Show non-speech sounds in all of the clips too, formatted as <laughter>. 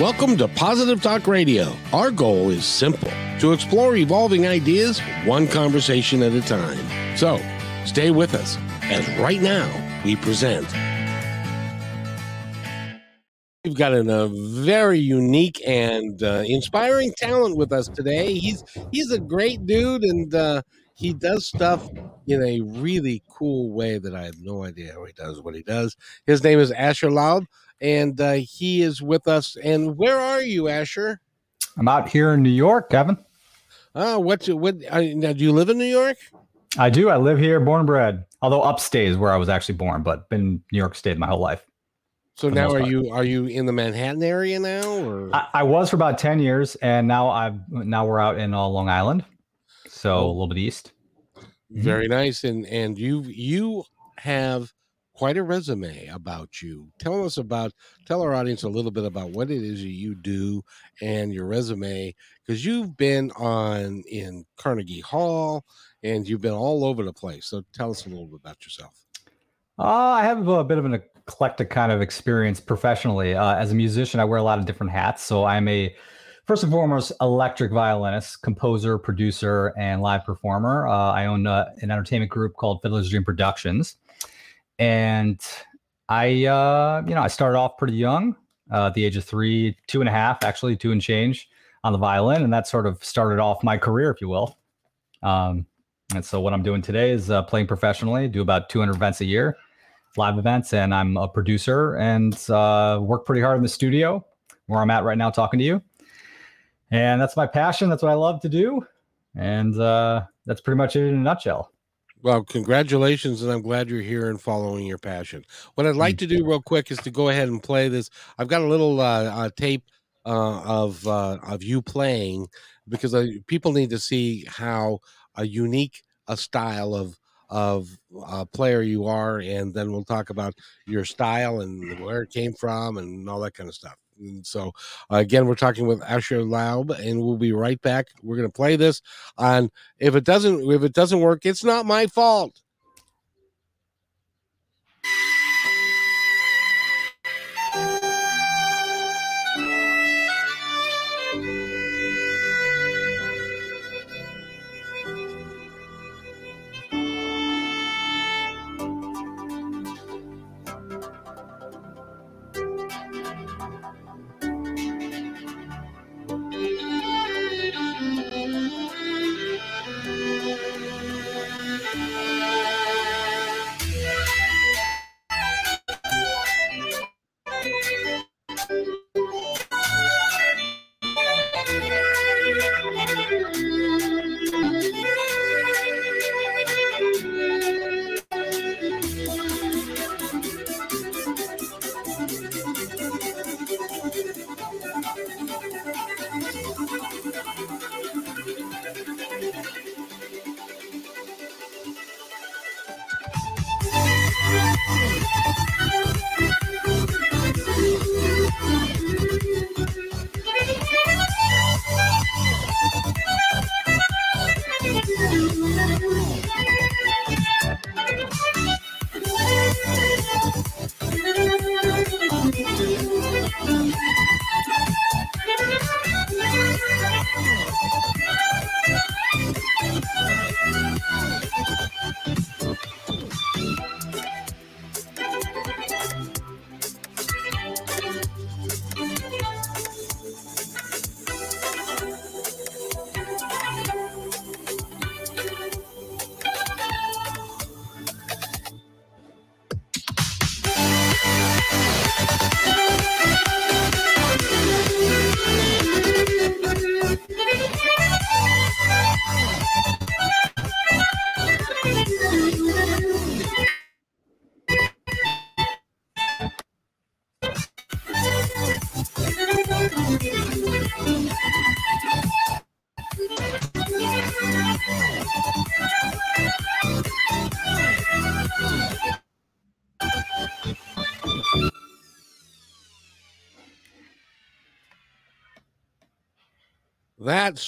Welcome to Positive Talk Radio. Our goal is simple to explore evolving ideas one conversation at a time. So stay with us as right now we present. We've got a very unique and uh, inspiring talent with us today. He's he's a great dude, and uh, he does stuff in a really cool way that I have no idea how he does what he does. His name is Asher Laub, and uh, he is with us. And where are you, Asher? I'm out here in New York, Kevin. Oh, what? What? Uh, now, do you live in New York? I do. I live here, born and bred. Although upstate is where I was actually born, but been New York State my whole life. So now, are part. you are you in the Manhattan area now? Or I, I, was for about ten years, and now I've now we're out in uh, Long Island, so oh. a little bit east. Very nice, and and you you have quite a resume about you. Tell us about tell our audience a little bit about what it is you do and your resume because you've been on in Carnegie Hall and you've been all over the place. So tell us a little bit about yourself. Uh, I have a bit of an eclectic kind of experience professionally. Uh, as a musician, I wear a lot of different hats. So I'm a first and foremost electric violinist, composer, producer, and live performer. Uh, I own uh, an entertainment group called Fiddler's Dream Productions, and I, uh, you know, I started off pretty young, uh, at the age of three, two and a half, actually two and change on the violin, and that sort of started off my career, if you will. Um, and so what I'm doing today is uh, playing professionally, do about 200 events a year, live events, and I'm a producer and uh, work pretty hard in the studio where I'm at right now talking to you. And that's my passion. That's what I love to do. And uh, that's pretty much it in a nutshell. Well, congratulations, and I'm glad you're here and following your passion. What I'd like to do real quick is to go ahead and play this. I've got a little uh, uh, tape uh, of uh, of you playing because uh, people need to see how a unique a style of of uh, player you are, and then we'll talk about your style and where it came from and all that kind of stuff. And so, uh, again, we're talking with Asher Laub, and we'll be right back. We're going to play this on. If it doesn't, if it doesn't work, it's not my fault.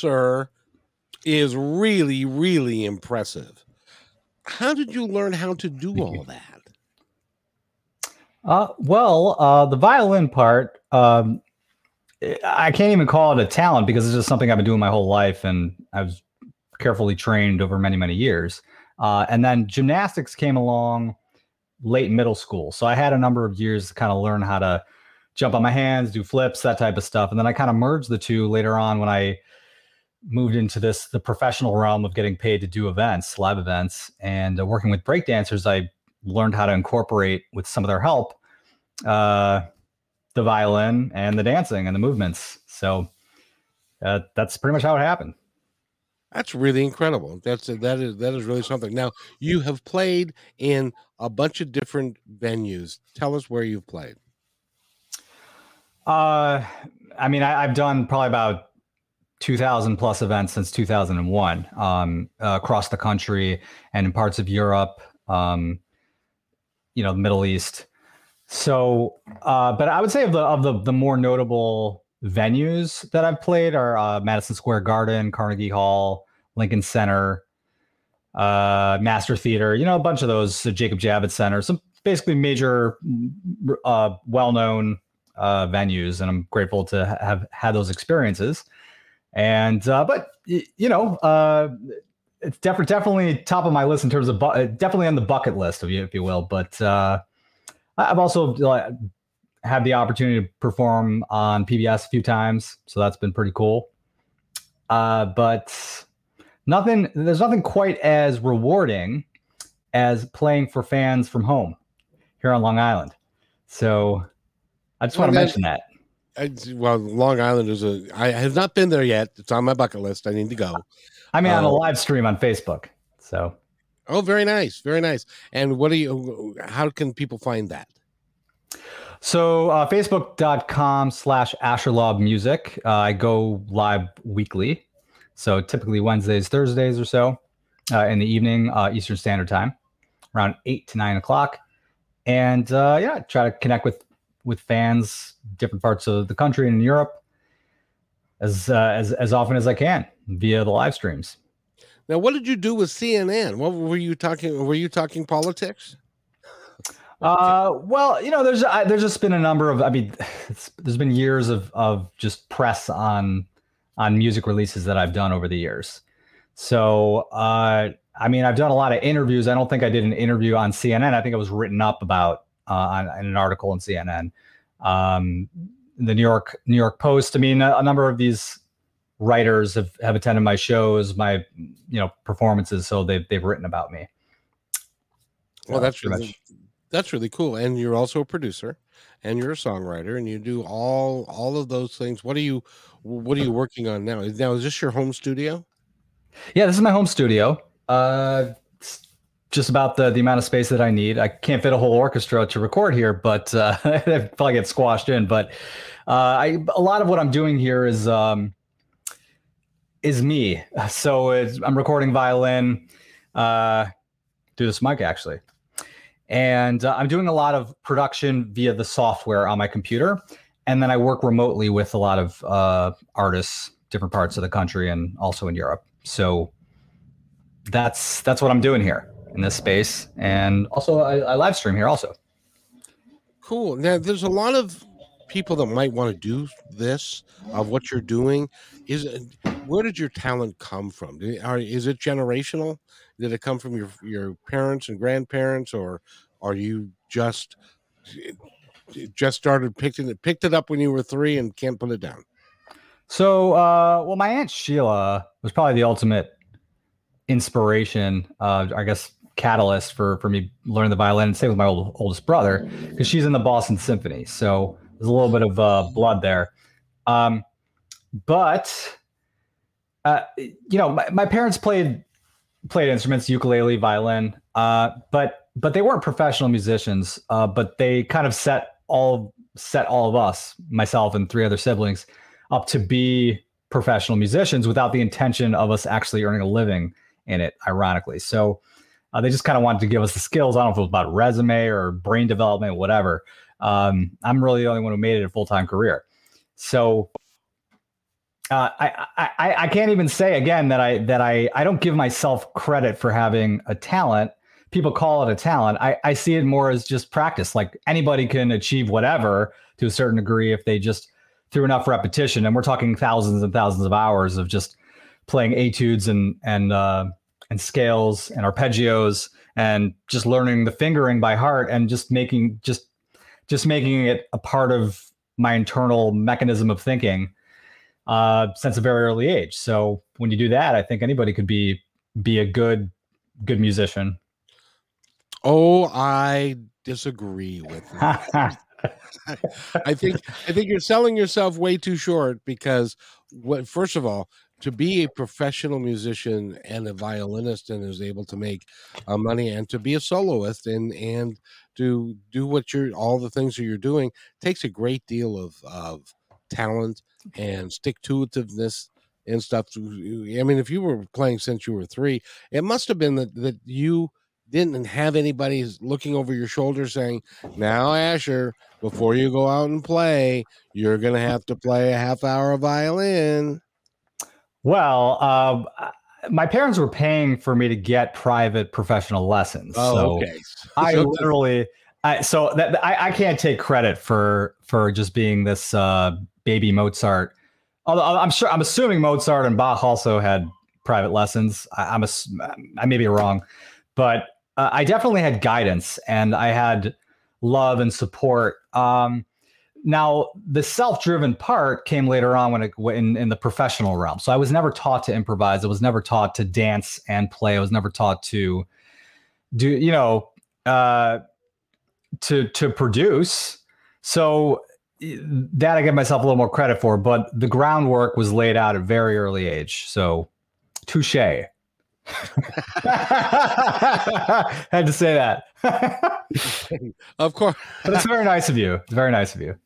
Sir, is really, really impressive. How did you learn how to do all that? Uh, well, uh, the violin part, um, I can't even call it a talent because it's just something I've been doing my whole life, and I was carefully trained over many many years. Uh, and then gymnastics came along late middle school, so I had a number of years to kind of learn how to jump on my hands, do flips, that type of stuff. And then I kind of merged the two later on when I moved into this the professional realm of getting paid to do events, live events, and uh, working with breakdancers. I learned how to incorporate with some of their help uh, the violin and the dancing and the movements. So uh, that's pretty much how it happened. That's really incredible. That's that is that is really something. Now you have played in a bunch of different venues. Tell us where you've played. Uh, I mean, I, have done probably about 2,000 plus events since 2001 um, uh, across the country and in parts of Europe, um, you know, the Middle East. So, uh, but I would say of the of the the more notable venues that I've played are uh, Madison Square Garden, Carnegie Hall, Lincoln Center, uh, Master Theater. You know, a bunch of those Jacob Javits Center, some basically major, uh, well known uh, venues, and I'm grateful to have had those experiences. And uh, but you know, uh, it's def- definitely top of my list in terms of bu- uh, definitely on the bucket list, if you if you will. But uh, I've also had the opportunity to perform on PBS a few times, so that's been pretty cool. Uh, but nothing, there's nothing quite as rewarding as playing for fans from home here on Long Island. So I just want to mention that. I, well, Long Island is a. I have not been there yet. It's on my bucket list. I need to go. I mean, on a uh, live stream on Facebook. So. Oh, very nice, very nice. And what do you? How can people find that? So uh, facebook.com slash AsherLaub Music. Uh, I go live weekly. So typically Wednesdays, Thursdays or so uh, in the evening, uh, Eastern Standard Time, around eight to nine o'clock. And uh, yeah, try to connect with with fans different parts of the country and in Europe as uh, as as often as I can via the live streams. Now, what did you do with CNN? What were you talking? Were you talking politics? Uh, well, you know, there's uh, there's just been a number of. I mean, there's been years of of just press on on music releases that I've done over the years. So, uh, I mean, I've done a lot of interviews. I don't think I did an interview on CNN. I think it was written up about on, in an article in CNN. Um, the New York New York Post. I mean, a, a, number of these writers have, have attended my shows, my you know performances, so they've they've written about me. Well, that's really, that's really cool. And you're also a producer, and you're a songwriter, and you do all all of those things. What are you What are you working on now? Now, is this your home studio? Yeah, this is my home studio. Uh, just about the the amount of space that I need. I can't fit a whole orchestra to record here, but uh, <laughs> I probably get squashed in. But uh, I a lot of what I'm doing here is um, is me. So I'm recording violin uh, through this mic actually, and uh, I'm doing a lot of production via the software on my computer, and then I work remotely with a lot of uh, artists, different parts of the country, and also in Europe. So that's that's what I'm doing here in this space, and also I, I live stream here also. Cool. Now, there's a lot of people that might want to do this of what you're doing. Is it, where did your talent come from? Did, are, is it generational? Did it come from your your parents and grandparents, or are you just just started picking it picked it up when you were three and can't put it down? So, uh, well, my aunt Sheila was probably the ultimate inspiration. Uh, I guess catalyst for for me learning the violin same with my old, oldest brother because she's in the Boston Symphony. So there's a little bit of uh, blood there. Um, but uh, you know, my, my, parents played played instruments, ukulele, violin, uh, but but they weren't professional musicians. Uh, but they kind of set all set all of us, myself and three other siblings, up to be professional musicians without the intention of us actually earning a living in it. Ironically, so uh, they just kind of wanted to give us the skills. I don't know if it was about resume or brain development, whatever. Um, I'm really the only one who made it a full time career. So uh, I, I I can't even say again that I that I I don't give myself credit for having a talent. People call it a talent. I, I see it more as just practice. Like anybody can achieve whatever to a certain degree if they just through enough repetition, and we're talking thousands and thousands of hours of just playing etudes and and uh, and scales and arpeggios and just learning the fingering by heart and just making just just making it a part of my internal mechanism of thinking uh, since a very early age. So when you do that, I think anybody could be be a good good musician. Oh, I disagree with <laughs> that. <laughs> I think I think you're selling yourself way too short because what first of all, to be a professional musician and a violinist and is able to make uh, money and to be a soloist and and to do what you're all the things that you're doing takes a great deal of of talent and stick to itiveness and stuff. I mean, if you were playing since you were three, it must have been that that you didn't have anybody looking over your shoulder saying, "Now, Asher, before you go out and play, you're to have to play a half hour of violin." Well, uh, my parents were paying for me to get private professional lessons. Oh, so okay. I literally, I, so that I, I can't take credit for for just being this uh, baby Mozart. Although I'm sure, I'm assuming Mozart and Bach also had private lessons. I, am a, I may be wrong, but uh, I definitely had guidance and I had love and support. Um, now, the self-driven part came later on when it in, in the professional realm. So I was never taught to improvise. I was never taught to dance and play. I was never taught to do, you know, uh, to to produce. So that I give myself a little more credit for. But the groundwork was laid out at very early age. So touche. <laughs> Had to say that. <laughs> of course. but it's very nice of you. It's very nice of you.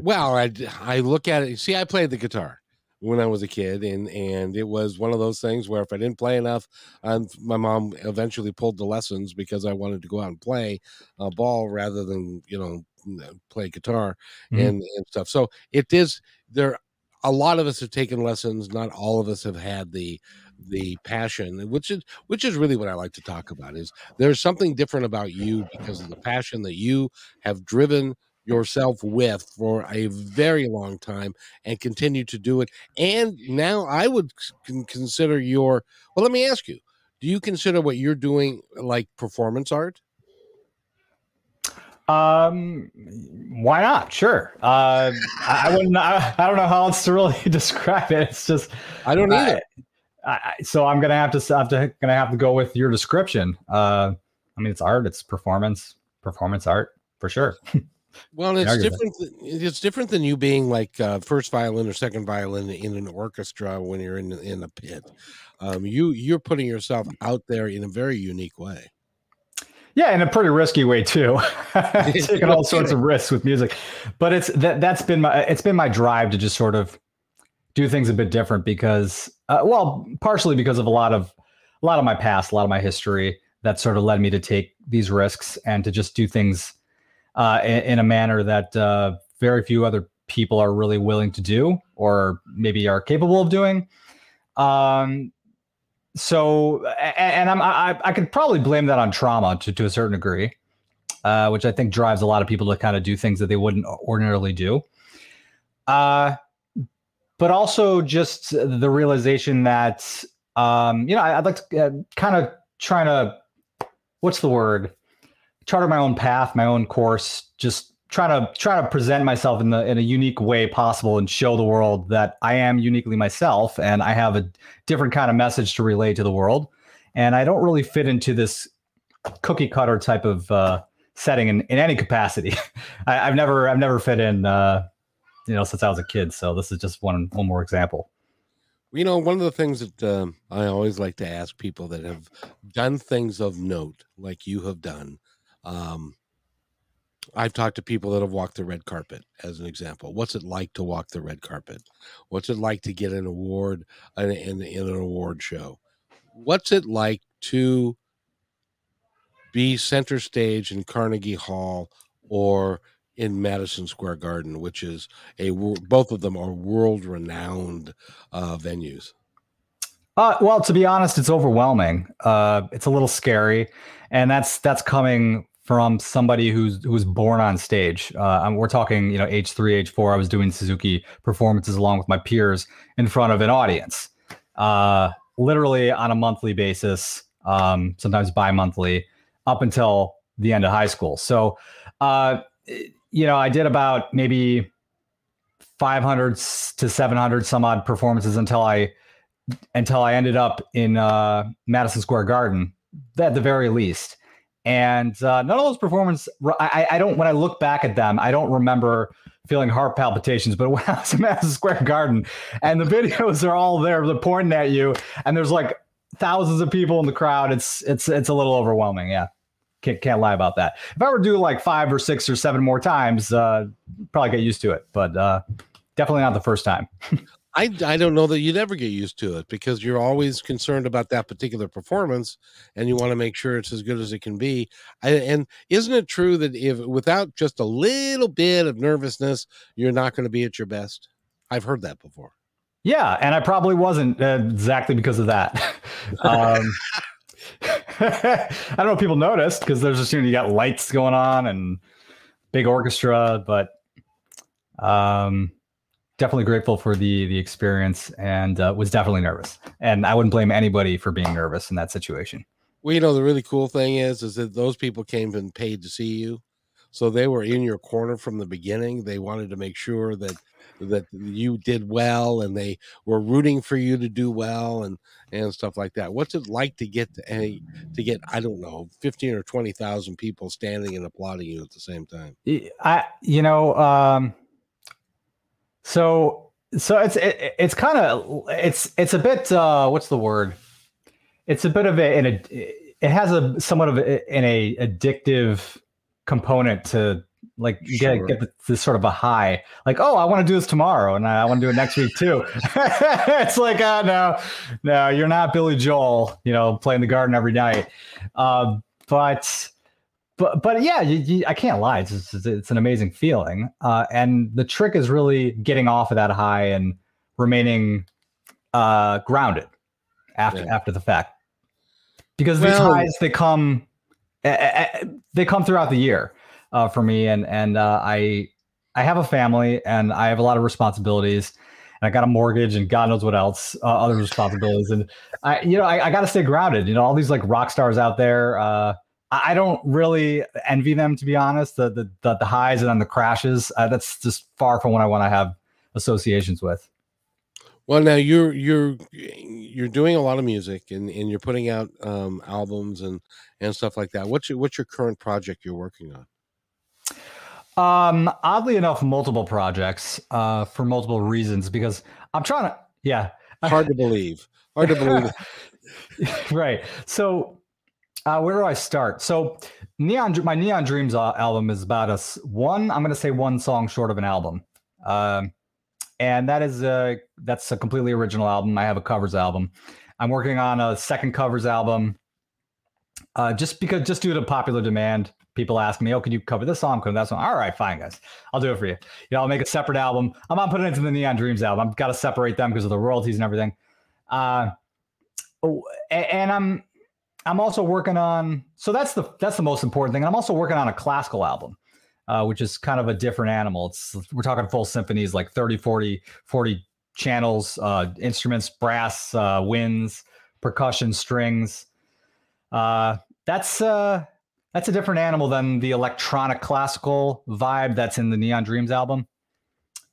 Well, I, I look at it. See, I played the guitar when I was a kid, and and it was one of those things where if I didn't play enough, um, my mom eventually pulled the lessons because I wanted to go out and play a ball rather than you know play guitar mm-hmm. and, and stuff. So it is there. A lot of us have taken lessons. Not all of us have had the the passion which is which is really what i like to talk about is there's something different about you because of the passion that you have driven yourself with for a very long time and continue to do it and now i would consider your well let me ask you do you consider what you're doing like performance art um, why not? Sure. Uh, I, I wouldn't. I, I, don't know how else to really <laughs> describe it. It's just I don't either. I, so I'm gonna have to have to gonna have to go with your description. Uh, I mean, it's art, it's performance, performance art for sure. <laughs> well, it's different. It's different than you being like uh, first violin or second violin in an orchestra when you're in in a pit. Um, you you're putting yourself out there in a very unique way. Yeah, in a pretty risky way too. <laughs> <laughs> Taking all sorts of risks with music, but it's that that's been my it's been my drive to just sort of do things a bit different because, uh, well, partially because of a lot of a lot of my past, a lot of my history that sort of led me to take these risks and to just do things uh, in, in, a manner that uh, very few other people are really willing to do or maybe are capable of doing. Um, so, and I'm, I, I could probably blame that on trauma to, to a certain degree, uh, which I think drives a lot of people to kind of do things that they wouldn't ordinarily do. Uh, but also just the realization that um, you know I, would like to uh, kind of trying to what's the word charter my own path, my own course, just trying to try to present myself in the in a unique way possible and show the world that I am uniquely myself and I have a different kind of message to relay to the world. And I don't really fit into this cookie cutter type of uh, setting in, in any capacity. <laughs> I, have never I've never fit in uh, you know since I was a kid. So this is just one one more example. You know, one of the things that um, I always like to ask people that have done things of note, like you have done. Um, I've talked to people that have walked the red carpet, as an example. What's it like to walk the red carpet? What's it like to get an award in, in, in an award show? What's it like to be center stage in Carnegie Hall or in Madison Square Garden, which is a both of them are world renowned uh, venues. Uh, well, to be honest, it's overwhelming. Uh, it's a little scary, and that's that's coming from somebody who's who was born on stage. Uh, we're talking, you know, age three, age four. I was doing Suzuki performances along with my peers in front of an audience, uh, literally on a monthly basis, um, sometimes bi-monthly, up until the end of high school. So, uh, you know, I did about maybe 500 to 700 some odd performances until I until I ended up in uh, Madison Square Garden, at the very least. And uh, none of those performances, I, I don't, when I look back at them, I don't remember feeling heart palpitations. But <laughs> when I was in Madison Square Garden and the <laughs> videos are all there, they're pointing at you, and there's like thousands of people in the crowd, it's it's it's a little overwhelming. Yeah. Can't, can't lie about that. If I were to do like five or six or seven more times, uh, probably get used to it, but uh, definitely not the first time. <laughs> I, I don't know that you'd ever get used to it because you're always concerned about that particular performance and you want to make sure it's as good as it can be. I, and isn't it true that if without just a little bit of nervousness, you're not going to be at your best? I've heard that before. Yeah, and I probably wasn't uh, exactly because of that. <laughs> um, <laughs> I don't know if people noticed because there's just you, know, you got lights going on and big orchestra, but um, definitely grateful for the the experience and uh, was definitely nervous. And I wouldn't blame anybody for being nervous in that situation. Well, you know, the really cool thing is, is that those people came and paid to see you, so they were in your corner from the beginning. They wanted to make sure that that you did well, and they were rooting for you to do well, and and stuff like that. What's it like to get to any to get I don't know fifteen or twenty thousand people standing and applauding you at the same time? I you know. um so so it's it, it's kind of it's it's a bit uh what's the word? It's a bit of a, an it has a somewhat of a, an a addictive component to like sure. get get this sort of a high like oh i want to do this tomorrow and i want to do it next week too <laughs> it's like oh no no you're not billy joel you know playing the garden every night uh, but but but yeah, you, you, I can't lie. It's, it's, it's an amazing feeling, uh, and the trick is really getting off of that high and remaining uh, grounded after yeah. after the fact. Because well, these highs they come uh, they come throughout the year uh, for me, and and uh, I I have a family and I have a lot of responsibilities. And I got a mortgage and God knows what else, uh, other responsibilities. And I, you know, I, I got to stay grounded. You know, all these like rock stars out there, I don't really envy them, to be honest. The the the, the highs and then the crashes. Uh, that's just far from what I want to have associations with. Well, now you're you're you're doing a lot of music and, and you're putting out um, albums and and stuff like that. What's your what's your current project you're working on? Um, oddly enough, multiple projects uh, for multiple reasons because I'm trying to. Yeah, hard to believe. Hard to believe. <laughs> right. So uh, where do I start? So, Neon, my Neon Dreams uh, album is about a one. I'm going to say one song short of an album, um, and that is a that's a completely original album. I have a covers album. I'm working on a second covers album, uh, just because just due to popular demand. People ask me, "Oh, can you cover this song? Cover that song?" All right, fine, guys, I'll do it for you. You know, I'll make a separate album. I'm not putting it into the Neon Dreams album. I've got to separate them because of the royalties and everything. Uh, oh, and I'm I'm also working on so that's the that's the most important thing. I'm also working on a classical album, uh, which is kind of a different animal. It's we're talking full symphonies, like 30, 40, 40 channels, uh, instruments, brass, uh, winds, percussion, strings. Uh, that's uh, that's a different animal than the electronic classical vibe that's in the Neon Dreams album.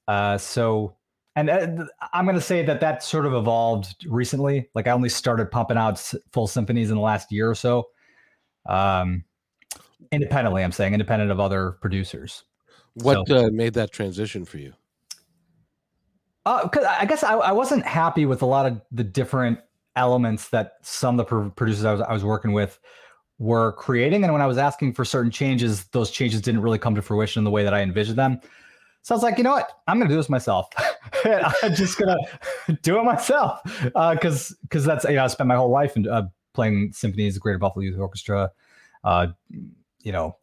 Uh, so and uh, I'm going to say that that sort of evolved recently. Like I only started pumping out full symphonies in the last year or so. Um, independently, I'm saying independent of other producers. What so, uh, made that transition for you? Uh, cause I guess I, I, wasn't happy with a lot of the different elements that some of the producers I was, I was working with were creating. And when I was asking for certain changes, those changes didn't really come to fruition in the way that I envisioned them. So I was like, you know what? I'm gonna do this myself. <laughs> I'm just gonna <laughs> do it myself because uh, because that's you know I spent my whole life in, uh, playing symphonies, the Greater Buffalo Youth Orchestra, uh, you know,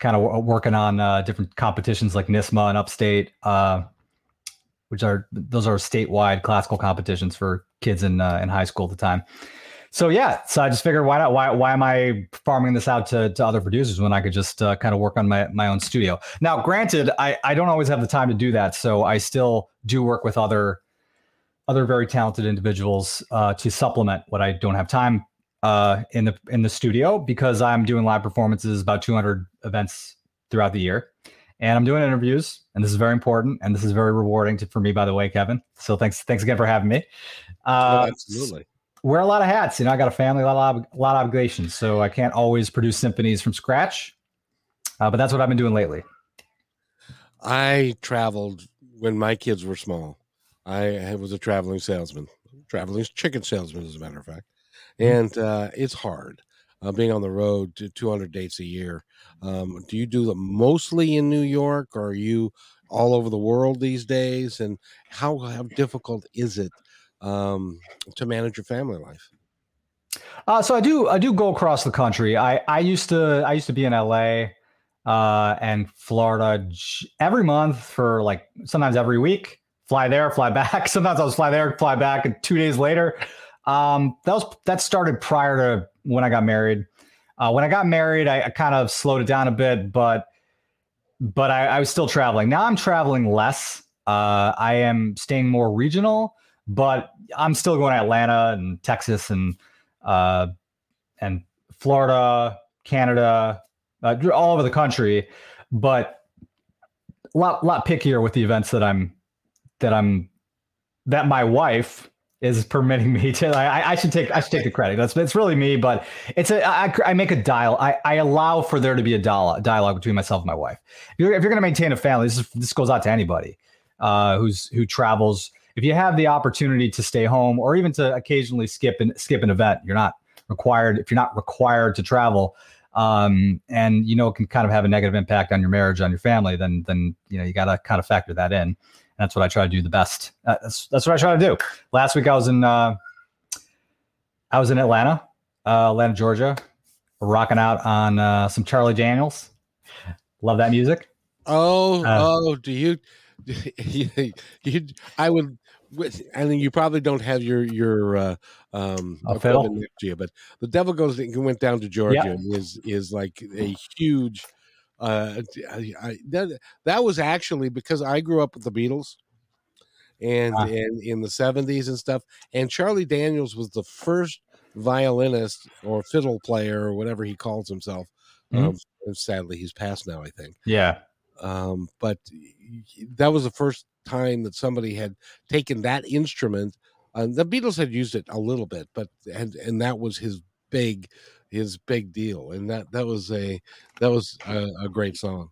kind of working on uh, different competitions like NYSSMA and Upstate, uh, which are those are statewide classical competitions for kids in uh, in high school at the time. So yeah, so I just figured why not? Why why am I farming this out to, to other producers when I could just uh, kind of work on my my own studio? Now, granted, I I don't always have the time to do that, so I still do work with other other very talented individuals uh, to supplement what I don't have time uh, in the in the studio because I'm doing live performances about 200 events throughout the year, and I'm doing interviews, and this is very important, and this is very rewarding to, for me, by the way, Kevin. So thanks thanks again for having me. Uh, oh, absolutely wear a lot of hats. You know, I got a family, a lot of a lot of obligations, so I can't always produce symphonies from scratch. Uh, but that's what I've been doing lately. I traveled when my kids were small. I was a traveling salesman, traveling chicken salesman, as a matter of fact, mm-hmm. and uh, it's hard uh, being on the road to 200 dates a year. Um, do you do them mostly in New York, or are you all over the world these days? And how how difficult is it um, to manage your family life? Uh, so I do I do go across the country. I I used to I used to be in LA uh, and Florida every month for like sometimes every week. Fly there, fly <laughs> back. Sometimes I was fly there, fly back, and two days later. Um, that was that started prior to when I got married. Uh, when I got married, I, I, kind of slowed it down a bit, but but I, I was still traveling. Now I'm traveling less. Uh, I am staying more regional but I'm still going to Atlanta and Texas and uh, and Florida, Canada, uh, all over the country, but a lot lot pickier with the events that I'm that I'm that my wife is permitting me to. I, I should take I should take the credit. That's it's really me, but it's a I, I make a dial. I, I allow for there to be a dialogue, dialogue between myself and my wife. If you're, if you're going to maintain a family, this is, this goes out to anybody uh, who's who travels if you have the opportunity to stay home or even to occasionally skip and skip an event, you're not required. If you're not required to travel, um, and you know it can kind of have a negative impact on your marriage, on your family, then then you know you got to kind of factor that in. And that's what I try to do the best. Uh, that's that's what I try to do. Last week I was in uh, I was in Atlanta, uh, Atlanta, Georgia, rocking out on uh, some Charlie Daniels. Love that music. Oh, uh, oh, do you, <laughs> you, you? I would I mean, you probably don't have your your uh, um but the Devil Goes went down to Georgia yeah. is is like a huge. Uh, I, I, that that was actually because I grew up with the Beatles, and ah. and in the seventies and stuff, and Charlie Daniels was the first violinist or fiddle player or whatever he calls himself. Mm-hmm. Um, sadly, he's passed now. I think. Yeah. Um, but that was the first time that somebody had taken that instrument. Uh, the Beatles had used it a little bit, but and and that was his big his big deal, and that that was a that was a, a great song.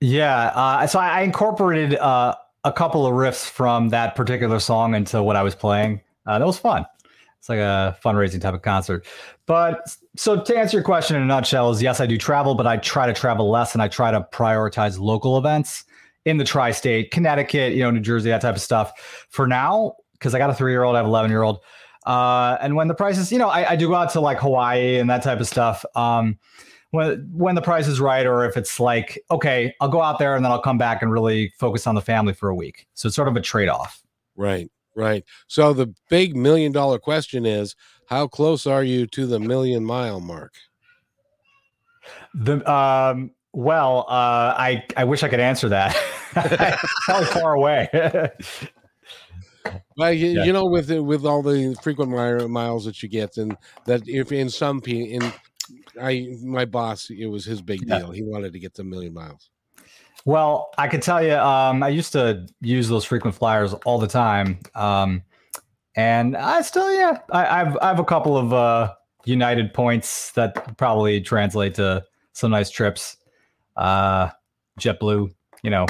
Yeah, uh, so I, incorporated uh, a couple of riffs from that particular song into what I was playing. Uh, that was fun. It's like a fundraising type of concert. But so to answer your question in a nutshell, is yes, I do travel, but I try to travel less and I try to prioritize local events in the tri-state, Connecticut, you know, New Jersey, that type of stuff. For now, because I got a three-year-old, I have an eleven-year-old, uh, and when the prices, you know, I, I, do go out to like Hawaii and that type of stuff. Um, when when the price is right, or if it's like, okay, I'll go out there and then I'll come back and really focus on the family for a week. So it's sort of a trade-off. Right, right. So the big million-dollar question is, how close are you to the million-mile mark? The um, well, uh, I I wish I could answer that. <laughs> Probably far away. well, you, yeah. you, know, with with all the frequent miles that you get, and that if in some in I my boss, it was his big deal. Yeah. He wanted to get a million miles. Well, I can tell you, um, I used to use those frequent flyers all the time, um, and I still, yeah, I, I've I have a couple of uh, United points that probably translate to some nice trips uh, JetBlue, you know.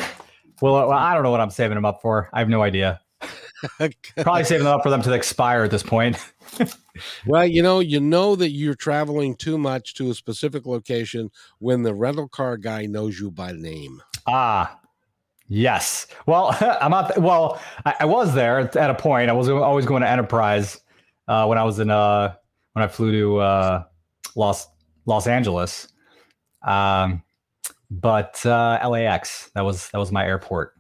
Well, I don't know what I'm saving them up for. I have no idea. <laughs> Probably saving them up for them to expire at this point. well, you know, you know that you're traveling too much to a specific location when the rental car guy knows you by name. Ah, yes. Well, <laughs> I'm not. Well, I, I, was there at a point. I was always going to Enterprise uh, when I was in uh, when I flew to uh, Los Los Angeles. Um, but uh, LAX that was that was my airport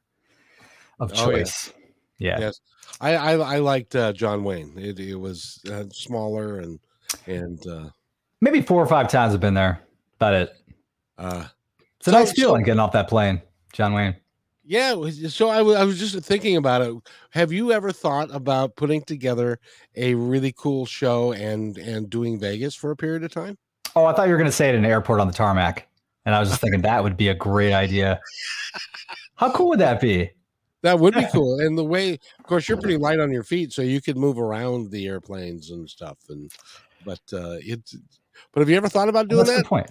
of choice. Yeah. Yes, I I, I liked uh, John Wayne. It, it was uh, smaller and and uh, Maybe four or five times I've been there. About it. uh, It's a So- nice feeling so- getting off that plane, John Wayne. yeah. So I was I was just thinking about it. Have you ever thought about putting together a really cool show and and doing Vegas for a period of time? Oh, I thought you were going to say it in an airport on the tarmac. And I was just thinking that would be a great idea. <laughs> How cool would that be? That would be cool. <laughs> And the way, of course, you're pretty light on your feet, so you could move around the airplanes and stuff. And but uh it's but have you ever thought about doing That's that? point.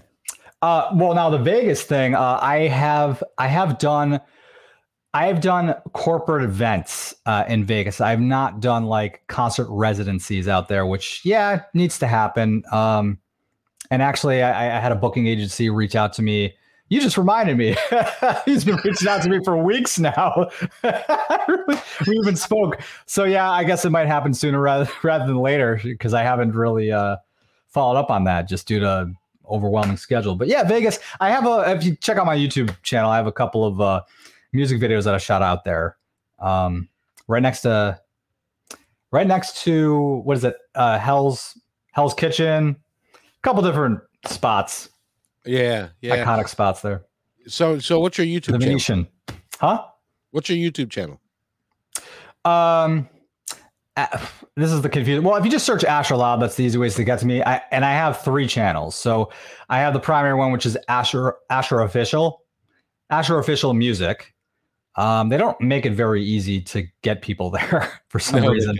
Uh, well, now the Vegas thing, uh, I have I have done I have done corporate events uh, in Vegas. I've not done like concert residencies out there, which yeah needs to happen. Um, and actually, I, I had a booking agency reach out to me. You just reminded me. <laughs> He's been reaching out to me for weeks now. <laughs> we even spoke. So yeah, I guess it might happen sooner rather <laughs> rather than later because I haven't really uh, followed up on that just due to overwhelming schedule. But yeah, Vegas. I have a. If you check out my YouTube channel, I have a couple of uh, music videos that I shot out there. Um, right next to, right next to what is it? Uh, Hell's Hell's Kitchen. A couple different spots, Yeah, yeah. iconic spots there. So so what's your The YouTube channel? Venetian, huh? What's your YouTube channel? Um, <sighs> this is the confusion. Well, if you just search Asher Laub, that's the easy ways to get to me. I, and I have three channels. So I have the primary one, which is Asher Asher Official, Asher Official Music. Um, they don't make it very easy to get people <laughs> there for some No, reason.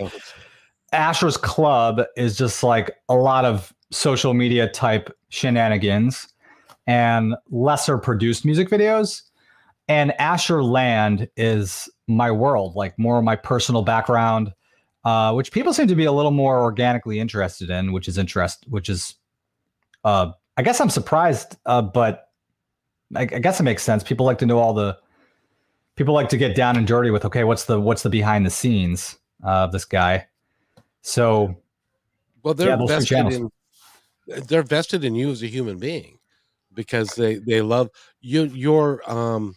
Asher's Club is just like a lot of social media type shenanigans and lesser produced music videos. And Asher Land is my world, like more of my personal background, uh, which people seem to be a little more organically interested in, which is interest, which is, uh, I guess I'm surprised, uh, but I, I guess it makes sense. People like to know all the, people like to get down and dirty with, okay, what's the what's the behind the scenes uh, of this guy? So Well, they're Yeah, vested in they're vested in you as a human being because they they love you. Your um,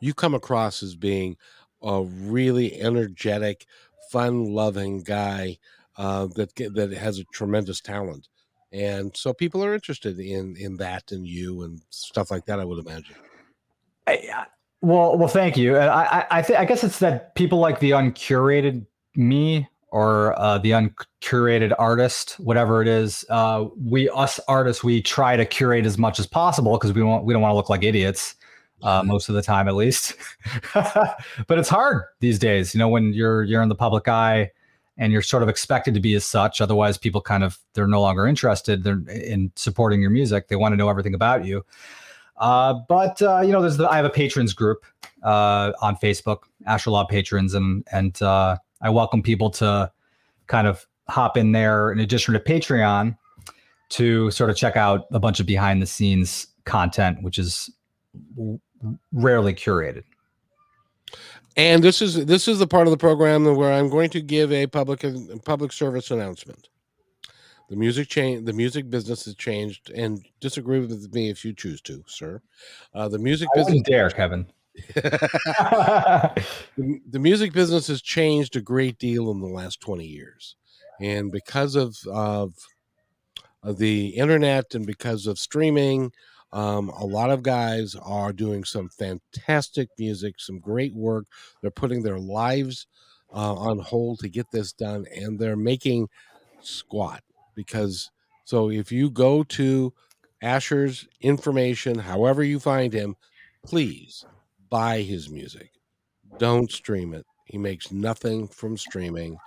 you come across as being a really energetic, fun-loving guy uh, that that has a tremendous talent, and so people are interested in in that and you and stuff like that. I would imagine. I, well, well, thank you. I, I, th- I guess it's that people like the uncurated me or uh, the uncurated artist, whatever it is. Uh, we, us artists, we try to curate as much as possible because we want, we don't want to look like idiots. Uh, most of the time, at least. <laughs> <laughs> but it's hard these days, you know, when you're you're in the public eye and you're sort of expected to be as such. Otherwise, people kind of they're no longer interested they're in supporting your music. They want to know everything about you. Uh, but uh, you know, there's the I have a patrons group uh, on Facebook, Asher patrons, and and uh, I welcome people to kind of hop in there in addition to Patreon to sort of check out a bunch of behind the scenes content, which is rarely curated. And this is this is the part of the program where I'm going to give a public public service announcement. The music change the music business has changed, and disagree with me if you choose to, sir. Uh, the music I business dare, Kevin. <laughs> <laughs> the, the music business has changed a great deal in the last 20 years and because of of, of the internet and because of streaming um, a lot of guys are doing some fantastic music some great work they're putting their lives uh, on hold to get this done and they're making squat because so if you go to asher's information however you find him please buy his music. Don't stream it. He makes nothing from streaming.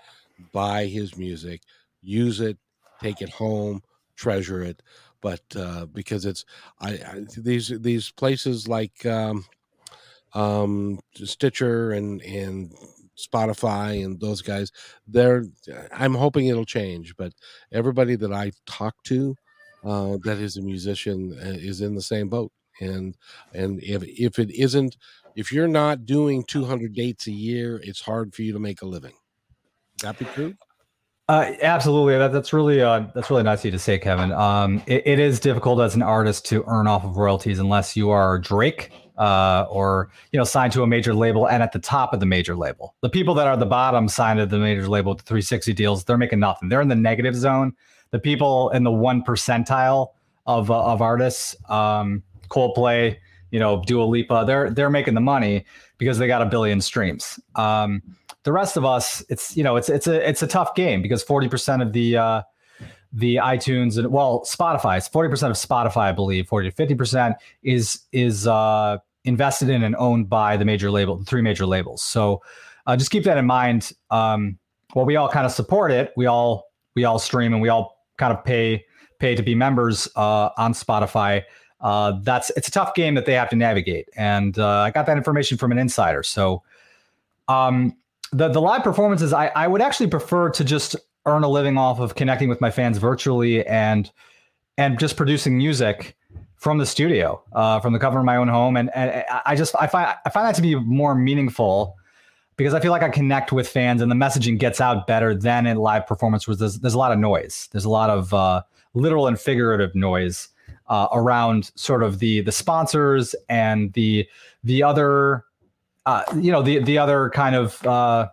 Buy his music, use it, take it home, treasure it. But uh, because it's I, I these these places like um, um, Stitcher and and Spotify and those guys, they're I'm hoping it'll change. But everybody that I talk to uh, that is a musician uh, is in the same boat. And and if if it isn't if you're not doing 200 dates a year, it's hard for you to make a living. That be true? Uh, absolutely. That, that's really uh, that's really nice of you to say, Kevin. Um, it, it is difficult as an artist to earn off of royalties unless you are Drake. uh, or you know signed to a major label and at the top of the major label. The people that are the bottom signed to the major label with the 360 deals, they're making nothing. They're in the negative zone. The people in the one percentile of uh, of artists, um, Coldplay, you know, Dua Lipa, they're they're making the money because they got a billion streams. Um, the rest of us, it's you know, it's it's a it's a tough game because 40% of the uh, the iTunes and well, Spotify, it's 40% of Spotify, I believe, 40 to 50% is is uh, invested in and owned by the major label, the three major labels. So uh, just keep that in mind. Um, well, we all kind of support it. We all we all stream and we all kind of pay pay to be members uh, on Spotify. Uh, that's it's a tough game that they have to navigate, and uh, I got that information from an insider. So, um, the the live performances, I I would actually prefer to just earn a living off of connecting with my fans virtually and and just producing music from the studio, uh, from the cover of my own home, and, and I just I find I find that to be more meaningful because I feel like I connect with fans and the messaging gets out better than in live performance. Where there's there's a lot of noise, there's a lot of uh, literal and figurative noise uh, around sort of the the sponsors and the the other uh, you know the the other kind of uh,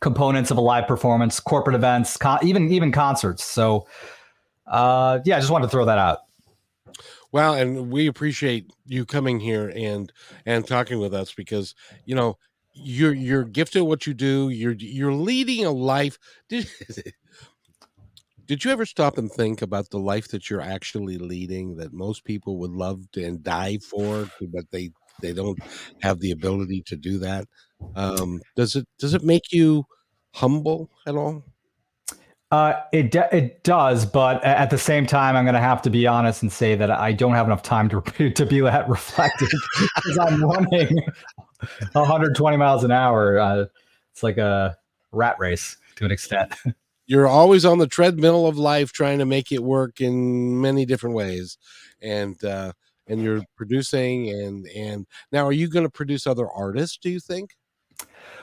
components of a live performance, corporate events, con- even even concerts. So, uh, yeah, I just wanted to throw that out. Well, and we appreciate you coming here and and talking with us because you know you're you're gifted what you do. You're you're leading a life. <laughs> Did, did you ever stop and think about the life that you're actually leading that most people would love to and die for, but they they don't have the ability to do that? Um, does it does it make you humble at all? Uh, it de- it does, but at the same time, I'm going to have to be honest and say that I don't have enough time to <laughs> to be that reflective because I'm running <laughs> 120 miles an hour. Uh, it's like a rat race to an extent. <laughs> You're always on the treadmill of life, trying to make it work in many different ways, and uh, and you're producing and and now are you going to produce other artists? Do you think?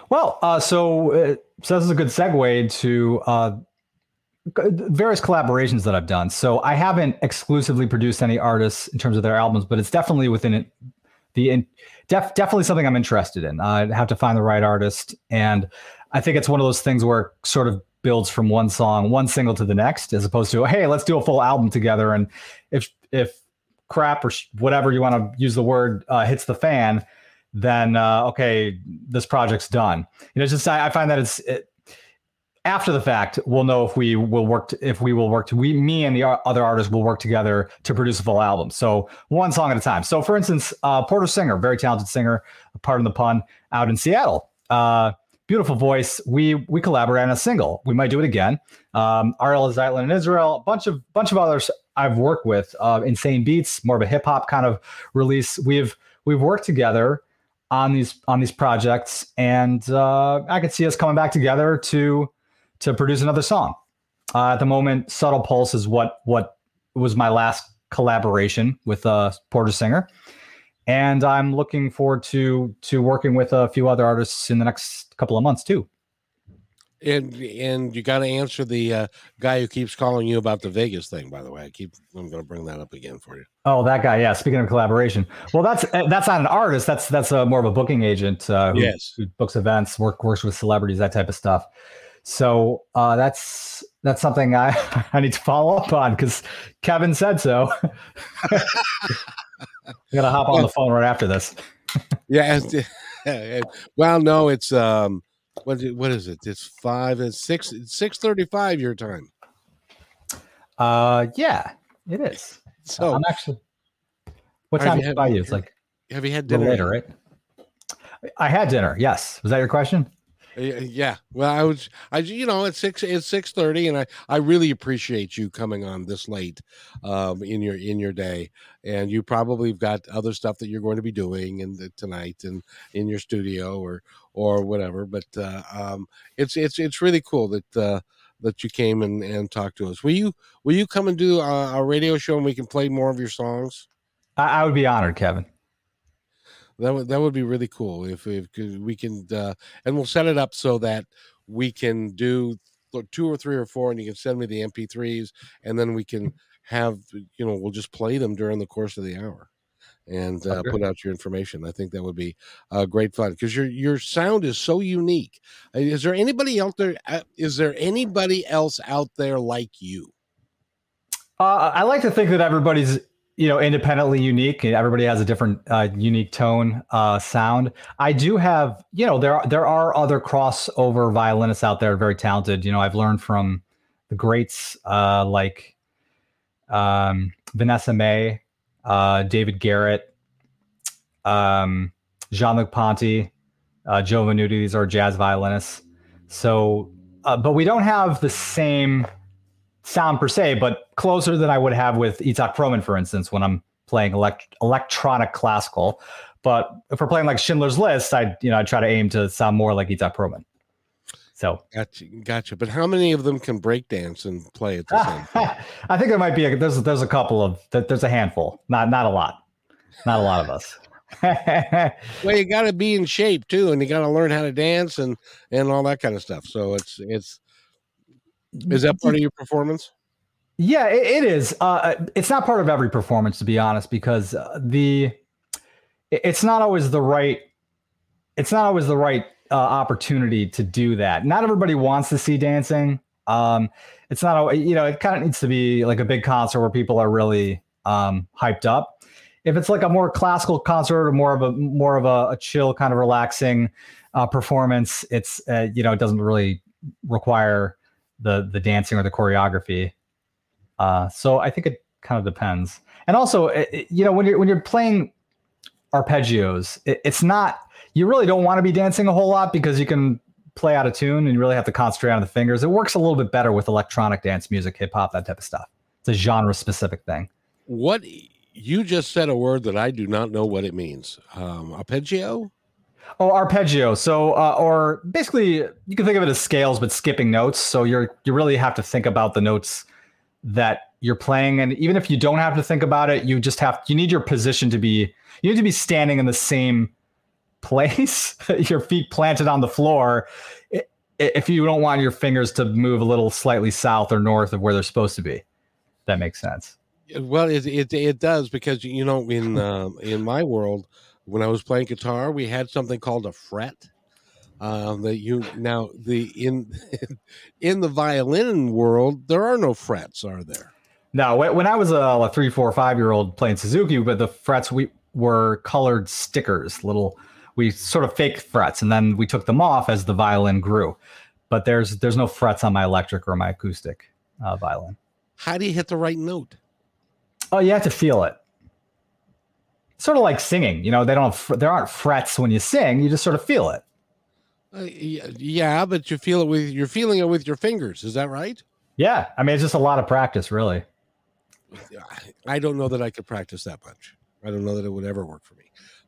Well, uh, so uh, so this is a good segue to uh, various collaborations that I've done. So I haven't exclusively produced any artists in terms of their albums, but it's definitely within it, the in, def, definitely something I'm interested in. I have to find the right artist, and I think it's one of those things where it sort of builds from one song, one single to the next, as opposed to hey, let's do a full album together. And if if crap or whatever you want to use the word uh, hits the fan, then uh, okay, this project's done. You know, just I, I find that it's it, after the fact we'll know if we will work to, if we will work to we me and the other artists will work together to produce a full album. So one song at a time. So for instance, uh, Porter Singer, very talented singer, pardon the pun, out in Seattle. Uh, beautiful voice. We we collaborate on a single. We might do it again. Um, Ariel Zeitlin in Israel, a bunch of bunch of others I've worked with. Uh, Insane Beats, more of a hip hop kind of release. We've we've worked together on these on these projects, and uh, I could see us coming back together to to produce another song. Uh, at the moment, Subtle Pulse is what what was my last collaboration with uh, Porter Singer, and I'm looking forward to to working with a few other artists in the next couple of months too and and you got to answer the uh, guy who keeps calling you about the Vegas thing. By the way, I keep I'm going to bring that up again for you. Oh, that guy. Yeah. Speaking of collaboration, well, that's uh, that's not an artist. That's that's a, more of a booking agent. Uh, who, yes. Who books events, work works with celebrities, that type of stuff. So uh, that's that's something I <laughs> I need to follow up on because Kevin said so. <laughs> I'm gonna hop on the phone right after this. yeah. <laughs> well, no, it's um what what is it? It's five and six six thirty five your time. Uh, yeah, it is. So I'm actually. What time is by you? It's like. Have you had dinner later, right? I had dinner. Yes. Was that your question? Yeah. Well, I was, I, you know, it's six, it's six thirty, and I, I really appreciate you coming on this late, um, in your, in your day, and you probably got other stuff that you're going to be doing and tonight and in your studio or, or whatever. But uh, um, it's, it's, it's really cool that, uh, that you came and, and talked to us. Will you, will you come and do a, a radio show and we can play more of your songs? I, I would be honored, Kevin. That would that would be really cool if, if we can, uh, and we'll set it up so that we can do two or three or four, and you can send me the MP3s, and then we can have you know we'll just play them during the course of the hour. And uh, put out your information. I think that would be uh, great fun because your your sound is so unique. Uh, is there anybody out there? Uh, is there anybody else out there like you? Uh, I like to think that everybody's you know independently unique. Everybody has a different uh, unique tone, sound. I do have you know there are, there are other crossover violinists out there very talented. You know I've learned from the greats like um, Vanessa-Mae uh, David Garrett, um, Jean Luc Ponty, uh, Joe Venuti. These are jazz violinists. So, uh, but we don't have the same sound per se, but closer than I would have with Itzhak Perlman, for instance, when I'm playing elect- electronic classical. But if we're playing like Schindler's List, I you know I try to aim to sound more like Itzhak Perlman. So gotcha, gotcha. But how many of them can break dance and play at the <laughs> same time? I think there might be a, there's there's a couple of there's a handful, not not a lot, not a lot of us. <laughs> well, you got to be in shape too, and you got to learn how to dance and and all that kind of stuff. So it's it's is that part of your performance? Yeah, it, it is. Uh, it's not part of every performance, to be honest, because uh, the it's not always the right it's not always the right uh, opportunity to do that. Not everybody wants to see dancing. Um, it's not, a you know, it kind of needs to be like a big concert where people are really um, hyped up. If it's like a more classical concert or more of a more of a, a chill kind of relaxing uh, performance, it's uh, you know it doesn't really require the the dancing or the choreography. Uh, so I think it kind of depends. And also, it, you know, when you're when you're playing arpeggios, it, it's not you really don't want to be dancing a whole lot because you can play out of tune and you really have to concentrate on the fingers. It works a little bit better with electronic dance music, hip hop, that type of stuff. It's a genre specific thing. What you just said a word that I do not know what it means. Um, arpeggio? Oh, arpeggio. So, uh, or basically, you can think of it as scales, but skipping notes. So you're you really have to think about the notes that you're playing, and even if you don't have to think about it, you just have you need your position to be you need to be standing in the same place, <laughs> your feet planted on the floor, if you don't want your fingers to move a little slightly south or north of where they're supposed to be. That makes sense. Well, it it, it does because you know in uh, <laughs> in my world when I was playing guitar, we had something called a fret. Um, that you now the in <laughs> in the violin world there are no frets, are there? No, when I was a, a three, four, five year old playing Suzuki, but the frets we were colored stickers, little we sort of fake frets and then we took them off as the violin grew. But there's there's no frets on my electric or my acoustic uh, violin. How do you hit the right note? Oh, you have to feel it. Sort of like singing, you know. They don't there aren't frets when you sing. You just sort of feel it. Uh, yeah, but you feel it with you're feeling it with your fingers. Is that right? Yeah, I mean it's just a lot of practice, really. I don't know that I could practice that much. I don't know that it would ever work for me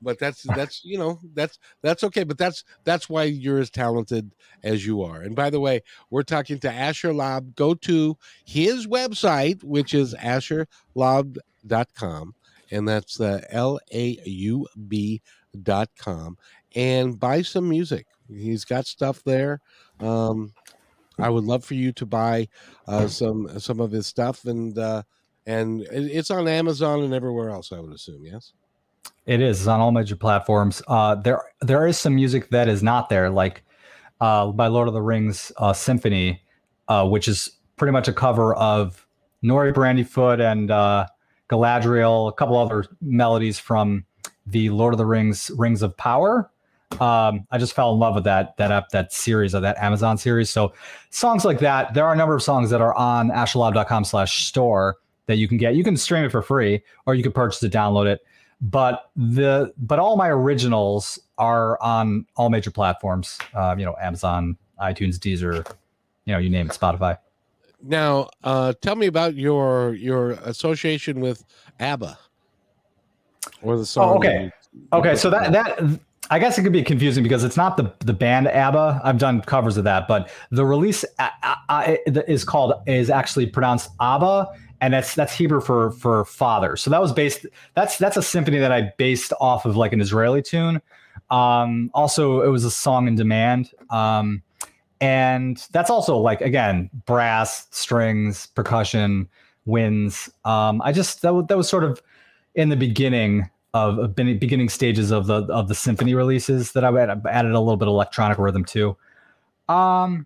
but that's that's you know that's that's okay but that's that's why you're as talented as you are. And by the way we're talking to asher laub go to his website which is asherlaub.com and that's uh, l-a-u-b dot com and buy some music. He's got stuff there. Um i would love for you to buy uh some some of his stuff and uh and it's on amazon and everywhere else i would assume yes it is. On all major platforms. Uh, there there is some music that is not there, like uh, by Lord of the Rings uh, Symphony, uh, which is pretty much a cover of Nori Brandyfoot and uh, Galadriel, a couple other melodies from the Lord of the Rings Rings of Power. Um, I just fell in love with that that app, that series of that Amazon series. So songs like that, there are a number of songs that are on asherlaub.com slash store that you can get. You can stream it for free or you can purchase it, download it but the but all my originals are on all major platforms. Uh, you know, Amazon, iTunes, Deezer, you know, you name it, Spotify. Now, uh, tell me about your your association with ABBA or the song. Oh, okay, okay. So that that I guess it could be confusing because it's not the the band ABBA. I've done covers of that, but the release uh, uh, uh is called is actually pronounced ABBA, and that's that's Hebrew for for father. So that was based. That's that's a symphony that I based off of like an Israeli tune. Um, also, it was a song in demand, um, and that's also like again brass, strings, percussion, winds. Um, I just that, that was sort of in the beginning of beginning stages of the of the symphony releases that I added a little bit of electronic rhythm to. Um,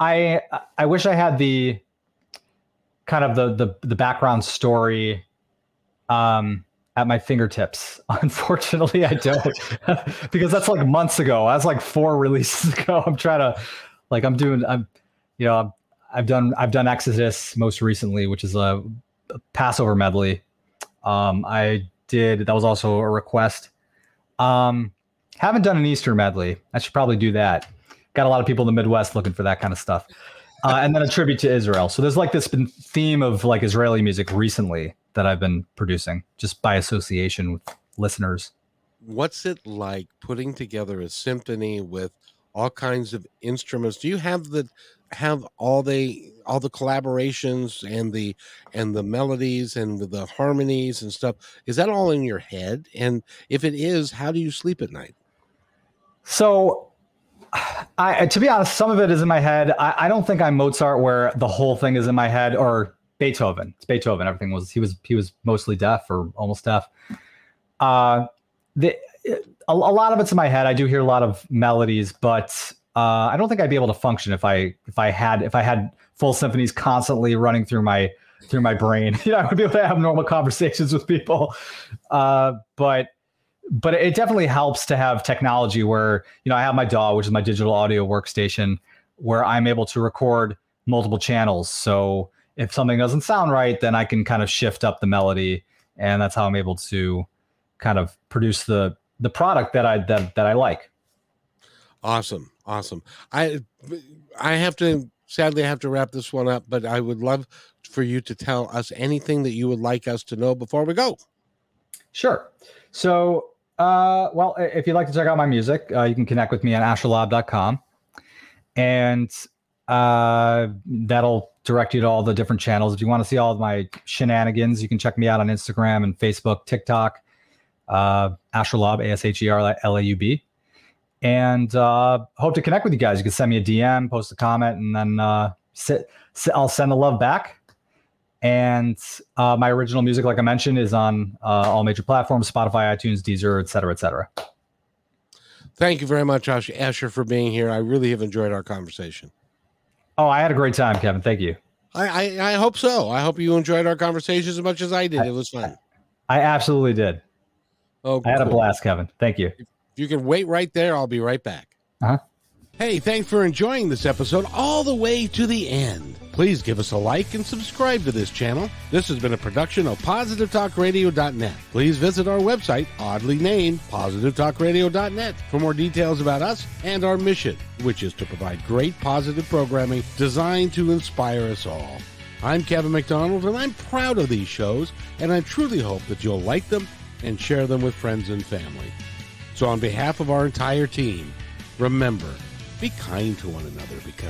I I wish I had the kind of the the the background story um at my fingertips. <laughs> Unfortunately, I don't <laughs> because that's like months ago. That's like four releases <laughs> ago. I'm trying to like I'm doing I'm you know I've done I've done Exodus most recently, which is a, a Passover medley. Um, I did that was also a request. Um, haven't done an Easter medley. I should probably do that. Got a lot of people in the Midwest looking for that kind of stuff. Uh, and then a tribute to Israel. So there's like this theme of like Israeli music recently that I've been producing just by association with listeners. What's it like putting together a symphony with all kinds of instruments? Do you have the have all the all the collaborations and the and the melodies and the harmonies and stuff? Is that all in your head? And if it is, how do you sleep at night? So I, to be honest, some of it is in my head. I, I, don't think I'm Mozart, where the whole thing is in my head, or Beethoven. It's Beethoven. Everything was he was he was mostly deaf or almost deaf. Uh, the a, a lot of it's in my head. I do hear a lot of melodies, but uh, I don't think I'd be able to function if I if I had if I had full symphonies constantly running through my through my brain. <laughs> You know, I would be able to have normal conversations with people. Uh, but but it definitely helps to have technology where you know I have my DAW, which is my digital audio workstation, where I'm able to record multiple channels. So if something doesn't sound right, then I can kind of shift up the melody, and that's how I'm able to kind of produce the the product that I that that I like. Awesome, awesome. I I have to sadly I have to wrap this one up, but I would love for you to tell us anything that you would like us to know before we go. Sure. So uh, well, if you'd like to check out my music, uh, you can connect with me on asherlaub.com. And uh, that'll direct you to all the different channels. If you want to see all of my shenanigans, you can check me out on Instagram and Facebook, TikTok, uh, Asherlaub, A S H E R L A U B. And uh, hope to connect with you guys. You can send me a DM, post a comment, and then uh, sit, sit, I'll send the love back. And uh, my original music, like I mentioned, is on uh, all major platforms Spotify, iTunes, Deezer, et cetera, et cetera. Thank you very much, Asher, for being here. I really have enjoyed our conversation. Oh, I had a great time, Kevin. Thank you. I, I, I hope so. I hope you enjoyed our conversation as much as I did. I, it was fun. I, absolutely did. Oh, I had cool. a blast, Kevin. Thank you. If you can wait right there, I'll be right back. Uh huh. Hey, thanks for enjoying this episode all the way to the end. Please give us a like and subscribe to this channel. This has been a production of PositiveTalkRadio.net. Please visit our website, oddly named PositiveTalkRadio.net, for more details about us and our mission, which is to provide great positive programming designed to inspire us all. I'm Kevin McDonald, and I'm proud of these shows, and I truly hope that you'll like them and share them with friends and family. So, on behalf of our entire team, remember, be kind to one another because